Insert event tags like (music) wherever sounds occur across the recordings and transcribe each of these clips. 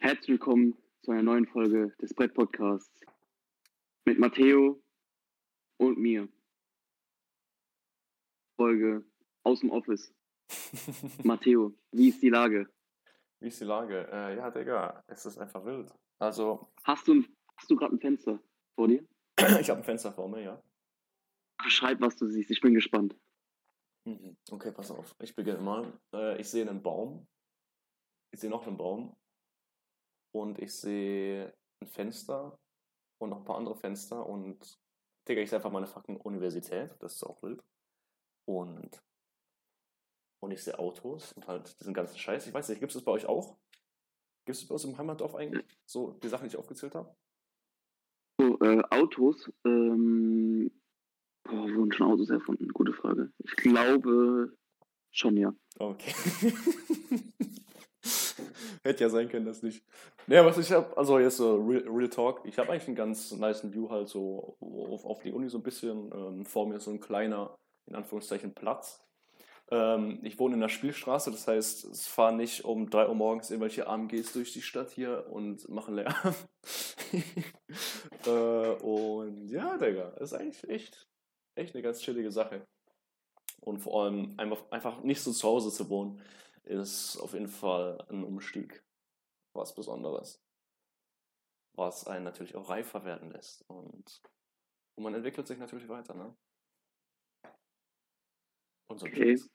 Herzlich willkommen zu einer neuen Folge des Brett Podcasts mit Matteo und mir. Folge aus dem Office. (laughs) Matteo, wie ist die Lage? Wie ist die Lage? Äh, ja, Digga, es ist einfach wild. Also, Hast du, hast du gerade ein Fenster vor dir? (clears throat) ich habe ein Fenster vor mir, ja. Beschreib, was du siehst. Ich bin gespannt. Mhm. Okay, pass auf. Ich beginne mal. Äh, ich sehe einen Baum. Ich sehe noch einen Baum. Und ich sehe ein Fenster und noch ein paar andere Fenster. Und, Digga, ich sehe einfach meine fucking Universität. Das ist auch wild. Und, und ich sehe Autos und halt diesen ganzen Scheiß. Ich weiß nicht, gibt es das bei euch auch? Gibt es das bei uns im Heimatdorf eigentlich? So, die Sachen, die ich aufgezählt habe? So, äh, Autos. Ähm, boah, wurden schon Autos erfunden? Gute Frage. Ich glaube schon, ja. Okay. (laughs) Hätte ja sein können, dass nicht. Naja, was ich habe, also jetzt so Real, Real Talk, ich habe eigentlich einen ganz nice View halt so auf, auf die Uni so ein bisschen. Ähm, vor mir so ein kleiner, in Anführungszeichen, Platz. Ähm, ich wohne in der Spielstraße, das heißt, es fahren nicht um 3 Uhr morgens irgendwelche AMGs durch die Stadt hier und machen Lärm. (laughs) äh, und ja, Digga, ist eigentlich echt, echt eine ganz chillige Sache. Und vor allem einfach, einfach nicht so zu Hause zu wohnen, ist auf jeden Fall ein Umstieg. Was Besonderes. Was einen natürlich auch reifer werden lässt. Und, und man entwickelt sich natürlich weiter, ne? Und so ein Okay. Scheiß.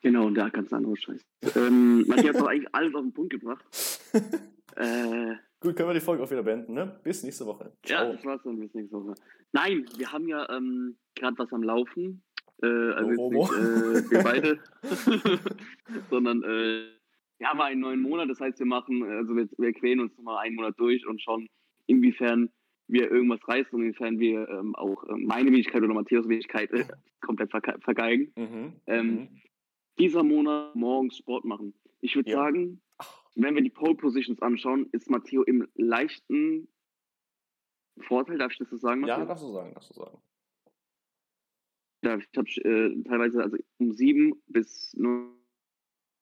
Genau, und der ganz andere Scheiß. ähm, Matthias hat doch eigentlich alles auf den Punkt gebracht. (laughs) Äh, Gut, können wir die Folge auch wieder beenden, ne? Bis nächste Woche. Ja, Ciao. das war's dann bis nächste Woche. Nein, wir haben ja ähm, gerade was am Laufen. Äh, also jetzt Homo. nicht äh, wir beide, (laughs) (laughs) sondern äh, wir haben einen neuen Monat. Das heißt, wir machen, also wir, wir quälen uns nochmal einen Monat durch und schauen, inwiefern wir irgendwas reißen und inwiefern wir ähm, auch ähm, meine Wenigkeit oder Matthäus Wenigkeit äh, komplett verge vergeigen. Mhm. Ähm, mhm. Dieser Monat morgens Sport machen. Ich würde Ja. sagen, wenn wir die Pole Positions anschauen, ist Matteo im leichten Vorteil. Darf ich das so sagen, Ja, Matteo? darfst du sagen, darfst du sagen. Ja, ich habe äh, teilweise also um sieben bis 0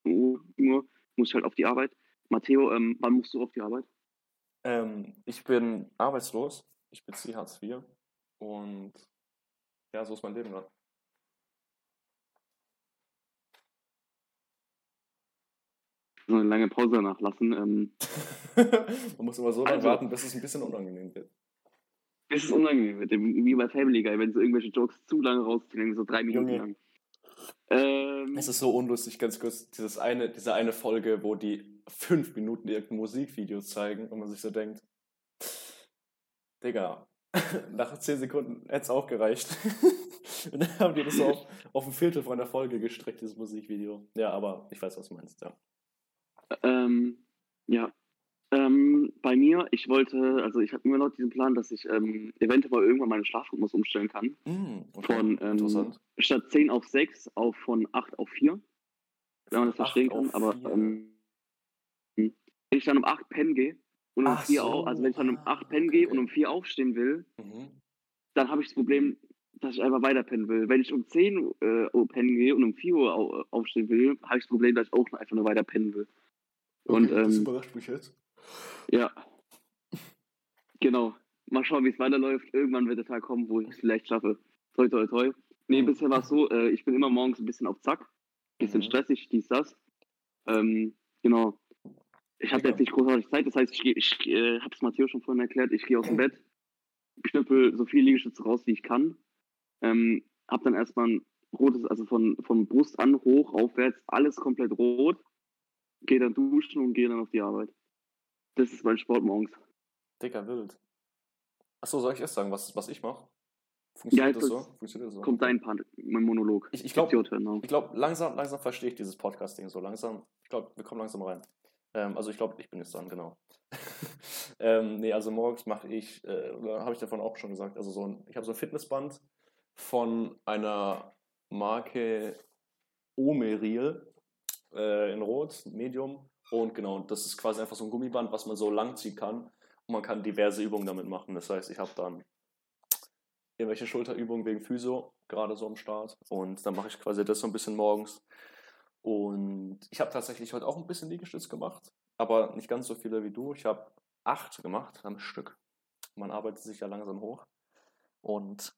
Uhr muss ich halt auf die Arbeit. Matteo, ähm, wann musst du auf die Arbeit? Ähm, ich bin arbeitslos, ich beziehe Hartz IV und ja, so ist mein Leben gerade. So eine lange Pause danach lassen. Ähm, (laughs) Man muss immer so lange Also- warten, bis es ein bisschen unangenehm wird. Es ist unangenehm mit dem, wie bei Family Guy, wenn sie irgendwelche Jokes zu lange rausziehen, so drei Minuten Junge. lang. Ähm, Es ist so unlustig, ganz kurz, dieses eine, diese eine Folge, wo die fünf Minuten irgendein Musikvideo zeigen und man sich so denkt, Digga, (laughs) nach zehn Sekunden hätte es auch gereicht. (laughs) und dann haben die das so auf, auf ein Viertel von der Folge gestreckt, dieses Musikvideo. Ja, aber ich weiß, was du meinst, ja. ähm, ja. Ähm, bei mir, ich wollte, also ich habe immer noch diesen Plan, dass ich ähm, eventuell irgendwann meinen Schlafrhythmus umstellen kann. Mm, okay, Von, ähm, statt 10 auf 6 auf von 8 auf 4. Wenn man das verstehen 8 kann. Aber 4. ähm, wenn ich dann um 8 pennen gehe und um Ach 4 so, auf, also wenn ich dann um ah, 8 pennen okay, gehe und um 4 aufstehen will, Mhm. dann habe ich das Problem, dass ich einfach weiter pennen will. Wenn ich um 10 äh, Uhr pennen gehe und um 4 Uhr au aufstehen will, habe ich das Problem, dass ich auch einfach nur weiter pennen will. Und Okay, das ähm, überrascht mich jetzt. Ja, genau. Mal schauen, wie es weiterläuft. Irgendwann wird der Tag kommen, wo ich es vielleicht schaffe. Toi, toi, toi. Nee, bisher war es so, äh, ich bin immer morgens ein bisschen auf Zack. Bisschen Mhm. stressig, dies, das. Ähm, genau. Ich habe jetzt nicht großartig Zeit, das heißt, ich, ich äh, habe es Matthias schon vorhin erklärt, ich gehe aus dem (clears throat) Bett, knüppel so viel Liegestütze raus, wie ich kann. Ähm, hab dann erstmal ein rotes, also von, von Brust an hoch, aufwärts, alles komplett rot. Gehe dann duschen und gehe dann auf die Arbeit. Das ist mein Sport morgens. Dicker wild. Achso, soll ich erst sagen, was, was ich mache? Ja, Funktioniert jetzt das so? Funktioniert das so? Kommt dein Part, mein Monolog. Ich, ich glaube, glaub, langsam, langsam verstehe ich dieses Podcasting so. Langsam, ich glaube, wir kommen langsam rein. Ähm, also ich glaube, ich bin jetzt dran, genau. (laughs) ähm, nee, also morgens mache ich, äh, habe ich davon auch schon gesagt, also so ein, ich habe so ein Fitnessband von einer Marke Omeril äh, in Rot, Medium. Und genau, das ist quasi einfach so ein Gummiband, was man so lang ziehen kann. Und man kann diverse Übungen damit machen. Das heißt, ich habe dann irgendwelche Schulterübungen wegen Physio, gerade so am Start. Und dann mache ich quasi das so ein bisschen morgens. Und ich habe tatsächlich heute auch ein bisschen Liegestütz gemacht. aber nicht ganz so viele wie du. Ich habe acht gemacht am Stück. Man arbeitet sich ja langsam hoch. Und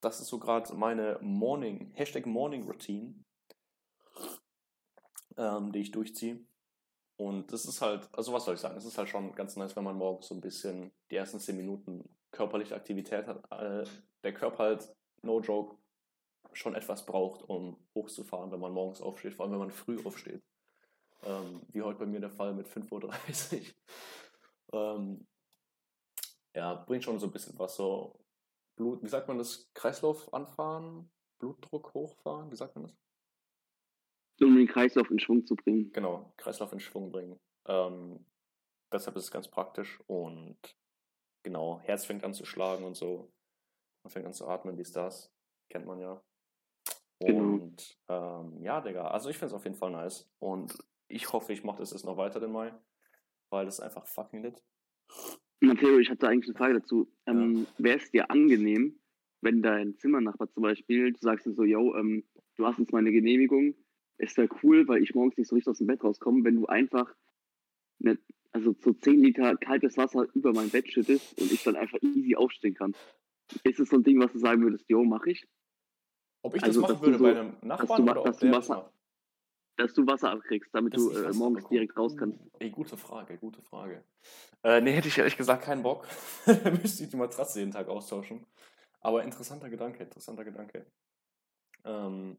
das ist so gerade meine Morning, Hashtag Morning Routine, ähm, die ich durchziehe. Und das ist halt, also was soll ich sagen, es ist halt schon ganz nice, wenn man morgens so ein bisschen die ersten zehn Minuten körperliche Aktivität hat. Äh, der Körper halt, no joke, schon etwas braucht, um hochzufahren, wenn man morgens aufsteht, vor allem wenn man früh aufsteht. Ähm, wie heute bei mir der Fall mit 5.30 Uhr. (laughs) ähm, ja, bringt schon so ein bisschen was. So Blut, wie sagt man das? Kreislauf anfahren? Blutdruck hochfahren? Wie sagt man das? Um den Kreislauf in Schwung zu bringen. Genau, Kreislauf in Schwung bringen. Ähm, deshalb ist es ganz praktisch und genau, Herz fängt an zu schlagen und so. Man fängt an zu atmen, dies, das. Kennt man ja. Genau. Und ähm, ja, Digga, also ich finde es auf jeden Fall nice. Und ich hoffe, ich mache das jetzt noch weiter den Mai, weil das ist einfach fucking lit. Matteo, ich hatte eigentlich eine Frage dazu. Ähm, Wäre es dir angenehm, wenn dein Zimmernachbar zum Beispiel, du sagst ihm so, yo, ähm, du hast jetzt meine Genehmigung, es wäre cool, weil ich morgens nicht so richtig aus dem Bett rauskomme, wenn du einfach eine, also so 10 Liter kaltes Wasser über mein Bett schüttest und ich dann einfach easy aufstehen kann. Ist es so ein Ding, was du sagen würdest, yo, mach ich? Ob ich Also, das machen würde so- bei einem dass du Nachbarn oder dass du Wasser- macht? Dass du Wasser abkriegst, damit Das- du äh, morgens direkt raus kannst. Ey, gute Frage, gute Frage. Äh, nee, hätte ich ehrlich gesagt keinen Bock. (laughs) Dann müsste ich die Matratze jeden Tag austauschen. Aber interessanter Gedanke, interessanter Gedanke. Ähm,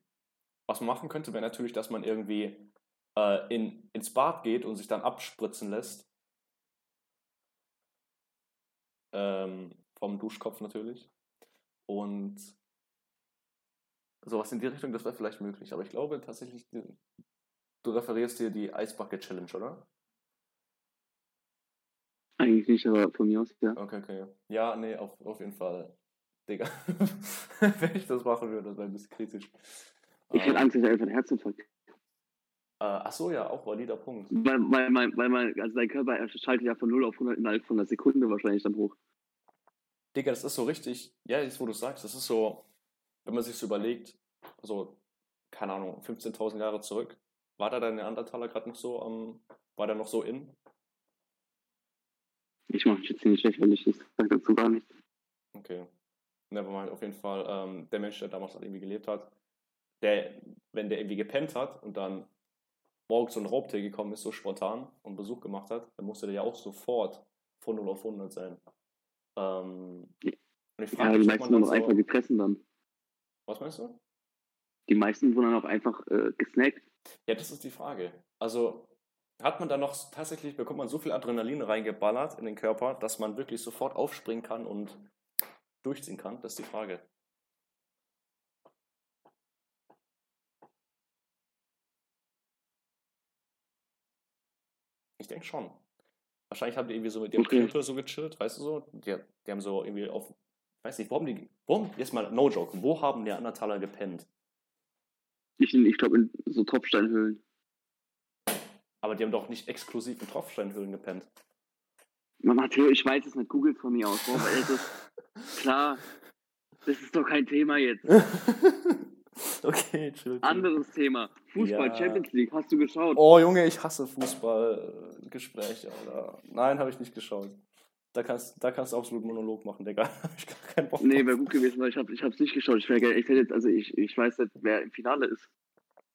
was man machen könnte, wäre natürlich, dass man irgendwie äh, in, ins Bad geht und sich dann abspritzen lässt. Ähm, vom Duschkopf natürlich. Und sowas in die Richtung, das wäre vielleicht möglich. Aber ich glaube tatsächlich, du referierst dir die Ice Bucket Challenge, oder? Eigentlich nicht, aber von mir aus, ja. Okay, okay. Ja, nee, auf, auf jeden Fall. Digga. (laughs) Wenn ich das machen würde, das wäre ein bisschen kritisch. Ich hätte Ähm, Angst, dass ich einfach einen Herzinfarkt Äh, ach so, ja, auch valider Punkt. Weil, weil, mein, weil mein, also dein Körper schaltet ja von 0 auf 100 innerhalb von einer Sekunde wahrscheinlich dann hoch. Digga, das ist so richtig, ja, jetzt wo du sagst, das ist so, wenn man sich so überlegt, so, keine Ahnung, 15.000 Jahre zurück, war da der Neandertaler gerade noch so am, war der noch so in? Ich mache mich jetzt nicht lächerlich, ich sag dazu gar nichts. Okay. Nevermind, auf jeden Fall, ähm, der Mensch, der damals halt irgendwie gelebt hat, der, wenn der irgendwie gepennt hat und dann morgens so ein Raubtier gekommen ist, so spontan und Besuch gemacht hat, dann musste der ja auch sofort von 0 auf 100 sein. Ähm, und ich Ja, frage die mich, ob meisten wurden dann auch so, einfach gefressen dann. was meinst du? Die meisten wurden dann auch einfach äh, gesnackt. Ja, das ist die Frage. Also hat man da noch tatsächlich, bekommt man so viel Adrenalin reingeballert in den Körper, dass man wirklich sofort aufspringen kann und durchziehen kann? Das ist die Frage. Ich denke schon. Wahrscheinlich haben die irgendwie so mit ihrem Okay. So gechillt, weißt du so? Die, die haben so irgendwie auf, weiß nicht, wo haben die, wo jetzt mal, no joke, wo haben Neandertaler gepennt? Ich, ich glaube in so Tropfsteinhöhlen. Aber die haben doch nicht exklusiv in Tropfsteinhöhlen gepennt. Matteo, ich weiß es nicht, googelt von mir aus. Warum? Weil das (laughs) klar, das ist doch kein Thema jetzt. (laughs) (laughs) okay, chill. Anderes Thema. Fußball, Ja. Champions League, hast du geschaut? Oh Junge, ich hasse Fußballgespräche, oder? Nein, habe ich nicht geschaut. Da kannst, da kannst du absolut Monolog machen, Digga. (laughs) hab ich gar keinen Bock Nee, wäre gut gewesen, weil ich habe es nicht geschaut. Ich, wär, gerne- ich hätte jetzt, also ich, ich weiß nicht, wer im Finale ist.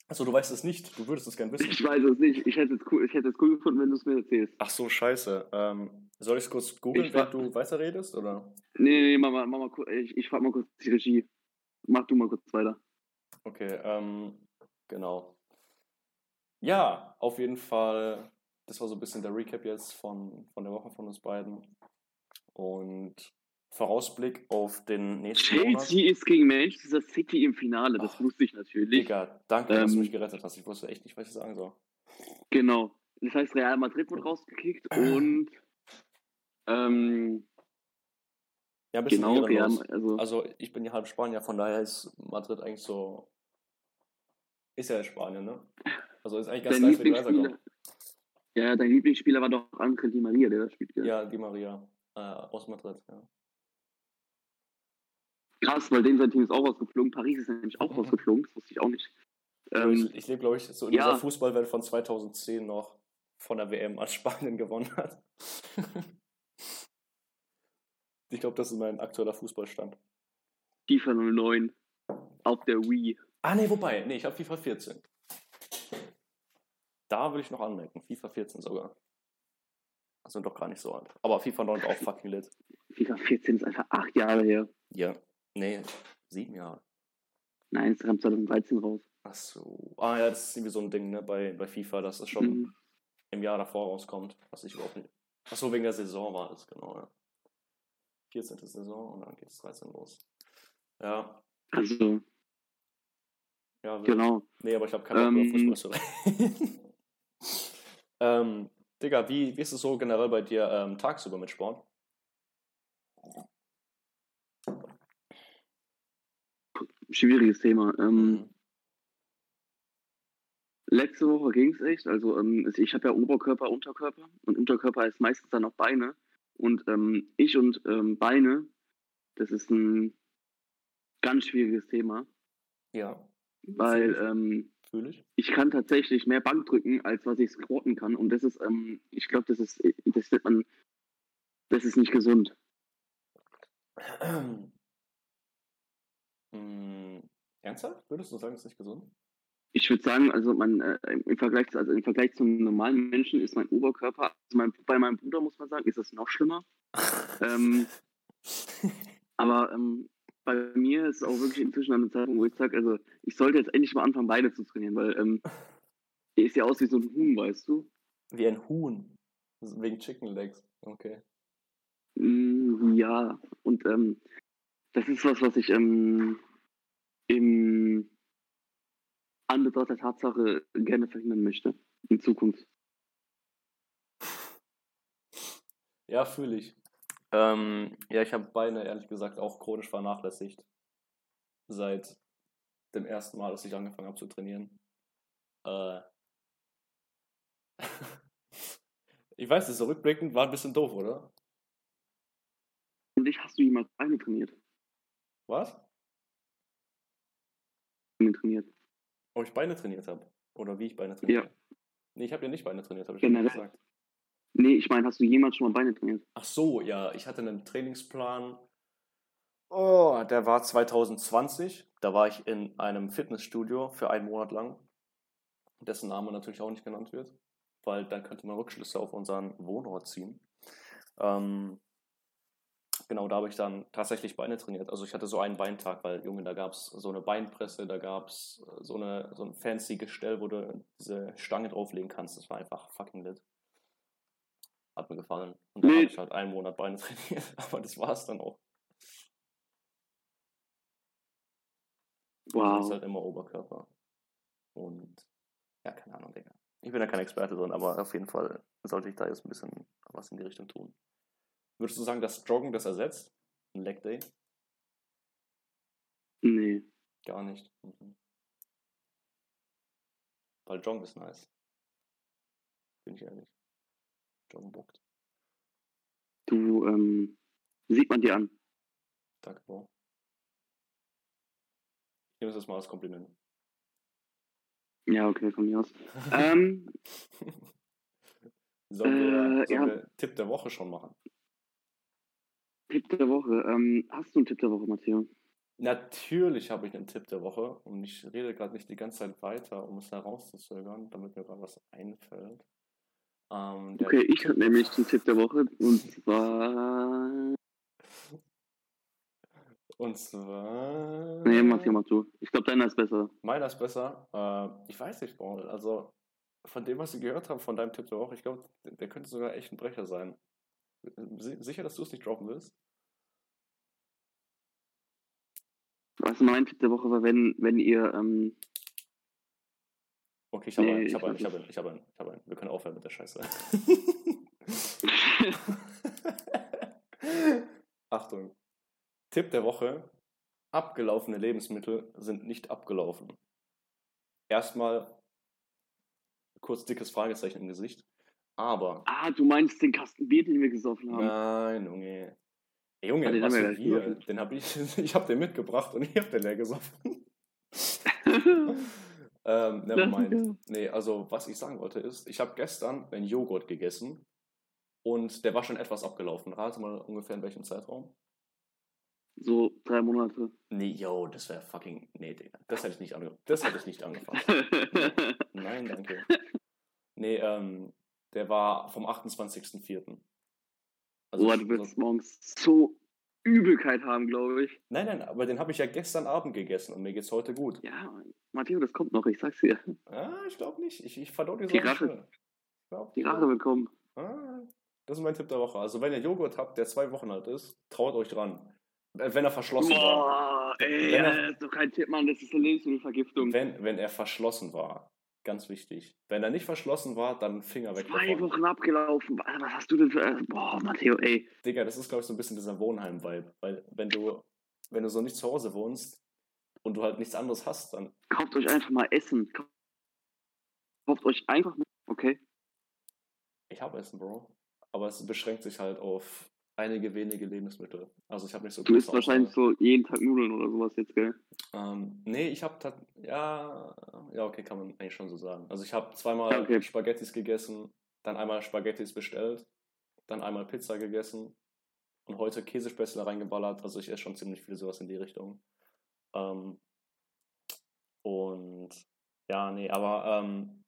Achso, du weißt es nicht. Du würdest es gern wissen. Ich weiß es nicht. Ich hätte es cool, ich hätte es cool gefunden, wenn du es mir erzählst. Ach so, scheiße. Ähm, soll ich es kurz googeln, Ich während du weiterredest, oder? Nee, nee, mach mal, mach mal, ich, ich frag mal kurz die Regie. Mach du mal kurz weiter. Okay, ähm, genau. Ja, auf jeden Fall, das war so ein bisschen der Recap jetzt von, von der Woche von uns beiden. Und Vorausblick auf den nächsten Monat. Chelsea ist gegen Manchester City im Finale, das Ach, wusste ich natürlich. Digga, danke, dass du Ähm, mich gerettet hast. Ich wusste echt nicht, was ich sagen soll. Genau. Das heißt, Real Madrid wurde rausgekickt (clears throat) und ähm, Ja, genau, Real, ehrenlos. also, Also ich bin ja halb Spanier, von daher ist Madrid eigentlich so. Ist ja Spanien, ne? Also ist eigentlich ganz nice, wenn Lieblingsspieler. weiterkommen. Ja, dein Lieblingsspieler war doch Angel Di Maria, der das spielt. gell? Ja, Di Maria. Äh, aus Madrid, ja. Krass, weil den sein Team ist auch rausgeflogen. Paris ist nämlich auch rausgeflogen, das wusste ich auch nicht. Ähm, ich ich lebe, glaube ich, so in ja. dieser Fußballwelt von 2010 noch. von der WM, als Spanien gewonnen hat. (laughs) ich glaube, das ist mein aktueller Fußballstand. FIFA 09 auf der Wii. Ah, nee, wobei, nee, ich habe FIFA 14. Da will ich noch anmerken, FIFA 14 sogar. Also doch gar nicht so alt. Aber FIFA 9 auch fucking lit. FIFA 14 ist einfach acht Jahre her. Ja, nee, sieben Jahre. Nein, es kam 2013 raus. Ach so. Ah ja, das ist irgendwie so ein Ding, ne, bei, bei FIFA, dass es schon Mhm. im Jahr davor rauskommt, was ich überhaupt nicht. Ach so, wegen der Saison war das, genau, ja. 14. Saison und dann geht es 13 los. Ja, Also, ja, genau. Nee, aber ich habe keinen Bock Ähm, über Fußball (laughs) ähm, Digga, wie, wie ist es so generell bei dir ähm, tagsüber mit Sport? Schwieriges Thema. Ähm, Mhm. Letzte Woche ging es echt. Also ähm, ich habe ja Oberkörper, Unterkörper und Unterkörper heißt meistens dann auch Beine. Und ähm, ich und ähm, Beine, das ist ein ganz schwieriges Thema, Ja, weil ähm, ich. kann tatsächlich mehr Bank drücken, als was ich squatten kann. Und das ist, ähm, ich glaube, das ist, das wird man, das ist nicht gesund. (clears throat) Hm, ernsthaft? Würdest du sagen, es ist nicht gesund? Ich würde sagen, also man äh, im Vergleich, also im Vergleich zum normalen Menschen ist mein Oberkörper, also mein, bei meinem Bruder muss man sagen, ist das noch schlimmer. (laughs) Ähm, aber ähm, bei mir ist es auch wirklich inzwischen an der Zeitpunkt, wo ich sage, also ich sollte jetzt endlich mal anfangen, beide zu trainieren, weil ähm, er ist ja aus wie so ein Huhn, weißt du? Wie ein Huhn. Wegen Chicken Legs. Okay. Mm, ja, und ähm, das ist was, was ich ähm, im Anbetracht der Tatsache gerne verhindern möchte in Zukunft. Ja, fühle ich. Ähm, ja, ich habe Beine ehrlich gesagt auch chronisch vernachlässigt. Seit dem ersten Mal, dass ich angefangen habe zu trainieren. Äh, (laughs) ich weiß, das ist rückblickend war ein bisschen doof, oder? Und ich hast du jemals Beine trainiert? Was? Beine trainiert. Ob ich Beine trainiert habe? Oder wie ich Beine trainiert Ja. habe? Nee, ich habe ja nicht Beine trainiert, habe ich Generell. schon gesagt. Nee, ich meine, hast du jemals schon mal Beine trainiert? Ach so, ja, ich hatte einen Trainingsplan. Oh, der war 2020. Da war ich in einem Fitnessstudio für einen Monat lang, dessen Name natürlich auch nicht genannt wird, weil dann könnte man Rückschlüsse auf unseren Wohnort ziehen. Ähm, genau, da habe ich dann tatsächlich Beine trainiert. Also ich hatte so einen Beintag, weil, Junge, da gab es so eine Beinpresse, da gab es so, eine, so ein fancy Gestell, wo du diese Stange drauflegen kannst. Das war einfach fucking lit. Hat mir gefallen. Und dann habe ich halt einen Monat Beine (laughs) trainiert, aber das war es dann auch. Wow. Das ist halt immer Oberkörper. Und ja, keine Ahnung, Digga. Ich bin ja kein Experte drin, aber auf jeden Fall sollte ich da jetzt ein bisschen was in die Richtung tun. Würdest du sagen, dass Joggen das ersetzt? Ein Leg Day? Nee. Gar nicht. Mhm. Weil Joggen ist nice. Bin ich ehrlich. Joggen bockt. Du, ähm, sieht man dir an. Danke, Bro. Ich nehme es mal als Kompliment. Ja, okay, von mir aus. (laughs) Ähm, sollen wir, Äh, sollen ja. wir Tipp der Woche schon machen? Tipp der Woche. Ähm, hast du einen Tipp der Woche, Matteo? Natürlich habe ich einen Tipp der Woche und ich rede gerade nicht die ganze Zeit weiter, um es herauszuzögern, damit mir gerade was einfällt. Ähm, Okay, ich habe nämlich den Tipp der Woche und zwar. (laughs) Und zwar. Nee, Matteo, mach du. Ich glaube, deiner ist besser. Meiner ist besser. Äh, ich weiß nicht, Paul. Also, von dem, was ich gehört habe, von deinem Tipp der Woche, ich glaube, der könnte sogar echt ein Brecher sein. Si- Sicher, dass du es nicht droppen willst? Also mein Tipp der Woche war, wenn, wenn ihr, ähm, Okay, ich habe Nee, einen, ich habe einen, ich habe einen, ich habe einen, ich habe einen. Wir können aufhören mit der Scheiße. (laughs) Achtung. Tipp der Woche. Abgelaufene Lebensmittel sind nicht abgelaufen. Erstmal kurz dickes Fragezeichen im Gesicht. Aber. ah, du meinst den Kasten Bier, den wir gesoffen haben. Nein, Junge. Ey, Junge, Ah, den was haben wir. Den habe ich, (laughs) ich habe den mitgebracht und ich habe den leer gesoffen. (laughs) Ähm, nevermind. Klassiker. Nee, also was ich sagen wollte ist, ich habe gestern einen Joghurt gegessen und der war schon etwas abgelaufen. Rate mal ungefähr in welchem Zeitraum? So drei Monate. Nee, yo, das wäre fucking. Nee, Digga. Das hätte ich nicht, ange das hätte ich nicht (laughs) angefasst. Nein, danke. Nee, ähm, der war vom 28.04. Also Boah, du wirst morgens so Übelkeit haben, glaube ich. Nein, nein, aber den habe ich ja gestern Abend gegessen und mir geht's heute gut. Ja, Matteo, das kommt noch, ich sag's dir. Ah, ich glaube nicht. Ich, ich verdau die Die Sache Rache. glaub, Die Rache wird kommen. Ah, das ist mein Tipp der Woche. Also wenn ihr Joghurt habt, der zwei Wochen alt ist, traut euch dran. Äh, Wenn er verschlossen war. Boah, ey, Wenn er- das ist doch kein Tipp, Mann, das ist eine Lebensmittelvergiftung. Wenn, wenn er verschlossen war. Ganz wichtig. Wenn er nicht verschlossen war, dann Finger weg Zwei davon. Wochen abgelaufen. Was hast du denn für. äh, Boah, Matteo, ey. Digga, das ist, glaube ich, so ein bisschen dieser Wohnheim-Vibe. Weil wenn du, wenn du so nicht zu Hause wohnst und du halt nichts anderes hast, dann. Kauft euch einfach mal Essen. Kauft euch einfach mal. Okay. Ich habe Essen, Bro. Aber es beschränkt sich halt auf einige wenige Lebensmittel. Also ich habe nicht so Du isst wahrscheinlich so jeden Tag Nudeln oder sowas jetzt, gell? Ähm, nee, ich habe ja, ja, okay, kann man eigentlich schon so sagen. Also ich habe zweimal okay. Spaghettis gegessen, dann einmal Spaghettis bestellt, dann einmal Pizza gegessen und heute Käsespätzle reingeballert. Also ich esse schon ziemlich viel sowas in die Richtung. Ähm, und ja, nee, aber ähm,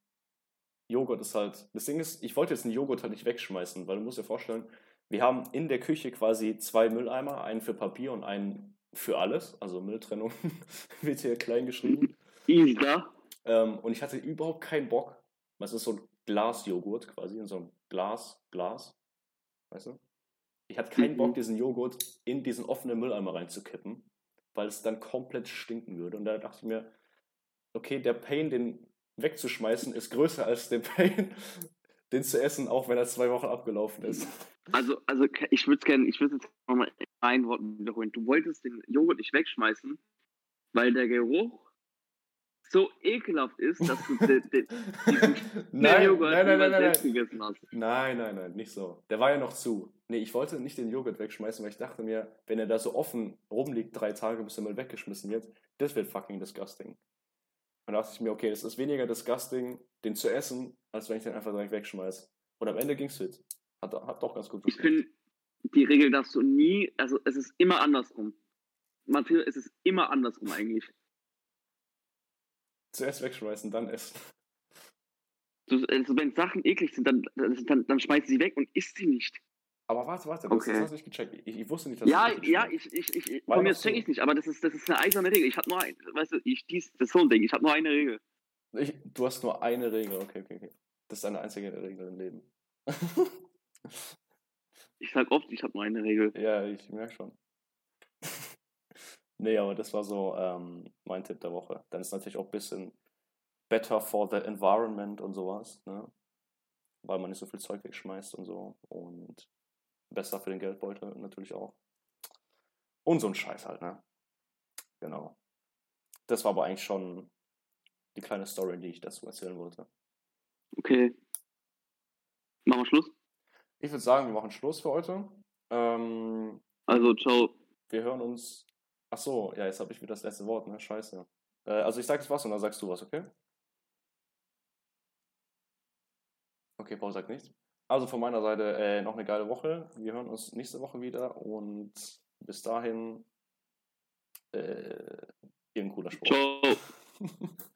Joghurt ist halt, das Ding ist, ich wollte jetzt einen Joghurt halt nicht wegschmeißen, weil du musst dir vorstellen, wir haben in der Küche quasi zwei Mülleimer, einen für Papier und einen für alles, also Mülltrennung (laughs) wird hier klein geschrieben. Easy da. Ähm, und ich hatte überhaupt keinen Bock. Was ist so ein Glasjoghurt quasi, in so einem Glas, Glas, weißt du? Ich hatte keinen Mhm. Bock, diesen Joghurt in diesen offenen Mülleimer reinzukippen, weil es dann komplett stinken würde. Und da dachte ich mir, okay, der Pain, den wegzuschmeißen, ist größer als der Pain, (laughs) den zu essen, auch wenn er zwei Wochen abgelaufen ist. Also, also ich würde es gerne, ich würde jetzt nochmal in ein Wort wiederholen. Du wolltest den Joghurt nicht wegschmeißen, weil der Geruch so ekelhaft ist, dass du den, den, (laughs) diesen nein, Joghurt nein, nein, nein, nein, gegessen hast. Nein, nein, nein, nicht so. Der war ja noch zu. Nee, ich wollte nicht den Joghurt wegschmeißen, weil ich dachte mir, wenn er da so offen rumliegt, drei Tage, bis er mal weggeschmissen wird, das wird fucking disgusting. Und da dachte ich mir, okay, das ist weniger disgusting, den zu essen, als wenn ich den einfach direkt wegschmeiße. Und am Ende ging's fit. Hat, hat doch ganz gut Ich finde, die Regel darfst du nie, also es ist immer andersrum. Matteo, es ist immer andersrum eigentlich. Zuerst wegschmeißen, dann essen. Du, also wenn Sachen eklig sind, dann, dann, dann schmeiß sie weg und isst sie nicht. Aber warte, warte, das, Okay. das hast du nicht gecheckt. Ich, ich wusste nicht, dass Ja, das nicht ja, ich, ich, ich, von mir check ich nicht, aber das ist, das ist eine eiserne Regel. Ich habe nur ein, weißt du, ich, dies, das ist so ein Ding, ich habe nur eine Regel. Ich, du hast nur eine Regel, okay, okay, okay. Das ist deine einzige Regel im Leben. (laughs) Ich sag oft, ich habe nur eine Regel. Ja, ich merke schon. Nee, aber das war so ähm, mein Tipp der Woche. Dann ist natürlich auch ein bisschen better for the environment und sowas, ne? Weil man nicht so viel Zeug wegschmeißt und so. Und besser für den Geldbeutel natürlich auch. Und so ein Scheiß halt, ne? Genau. Das war aber eigentlich schon die kleine Story, die ich dazu erzählen wollte. Okay. Machen wir Schluss? Ich würde sagen, wir machen Schluss für heute. Ähm, Also, ciao. Wir hören uns. Ach so, ja, jetzt habe ich wieder das letzte Wort, ne? Scheiße. Äh, also ich sag jetzt was und dann sagst du was, okay? Okay, Paul sagt nichts. Also von meiner Seite äh, noch eine geile Woche. Wir hören uns nächste Woche wieder und bis dahin äh, irgendein cooler Spruch. Ciao. (laughs)